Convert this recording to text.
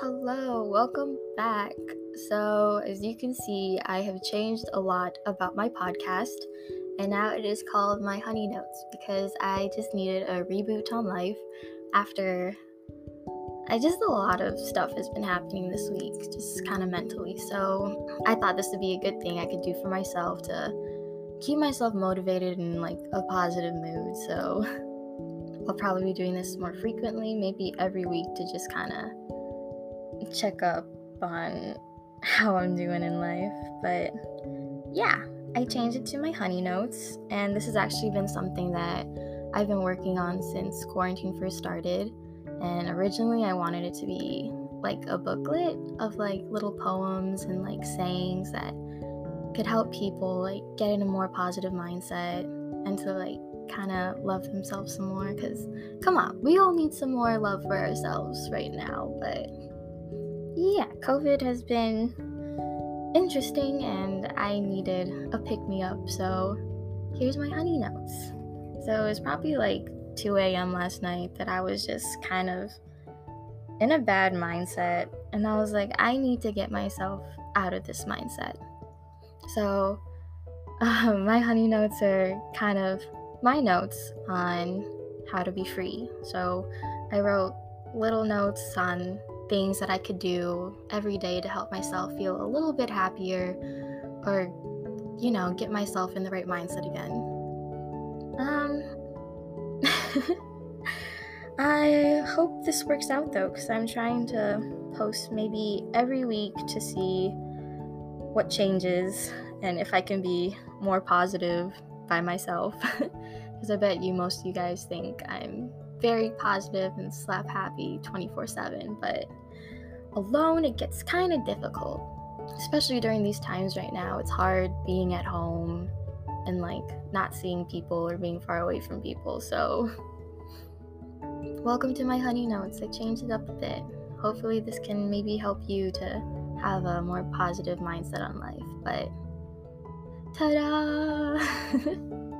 Hello, welcome back. So, as you can see, I have changed a lot about my podcast, and now it is called My Honey Notes because I just needed a reboot on life after I just a lot of stuff has been happening this week, just kind of mentally. So, I thought this would be a good thing I could do for myself to keep myself motivated and like a positive mood. So, I'll probably be doing this more frequently, maybe every week to just kind of check up on how I'm doing in life. But yeah, I changed it to my honey notes, and this has actually been something that I've been working on since quarantine first started. And originally, I wanted it to be like a booklet of like little poems and like sayings that could help people like get in a more positive mindset and to like kind of love themselves some more because come on we all need some more love for ourselves right now but yeah, COVID has been interesting and I needed a pick me up. So here's my honey notes. So it's probably like 2 a.m. last night that I was just kind of in a bad mindset. And I was like, I need to get myself out of this mindset. So um, my honey notes are kind of my notes on how to be free. So I wrote little notes on things that I could do every day to help myself feel a little bit happier or, you know, get myself in the right mindset again. Um, I hope this works out though, because I'm trying to post maybe every week to see what changes and if I can be more positive by myself. Because I bet you, most of you guys think I'm very positive and slap happy 24 7, but alone, it gets kind of difficult. Especially during these times right now. It's hard being at home and like not seeing people or being far away from people. So, welcome to my honey notes. I changed it up a bit. Hopefully, this can maybe help you to have a more positive mindset on life. But, ta da!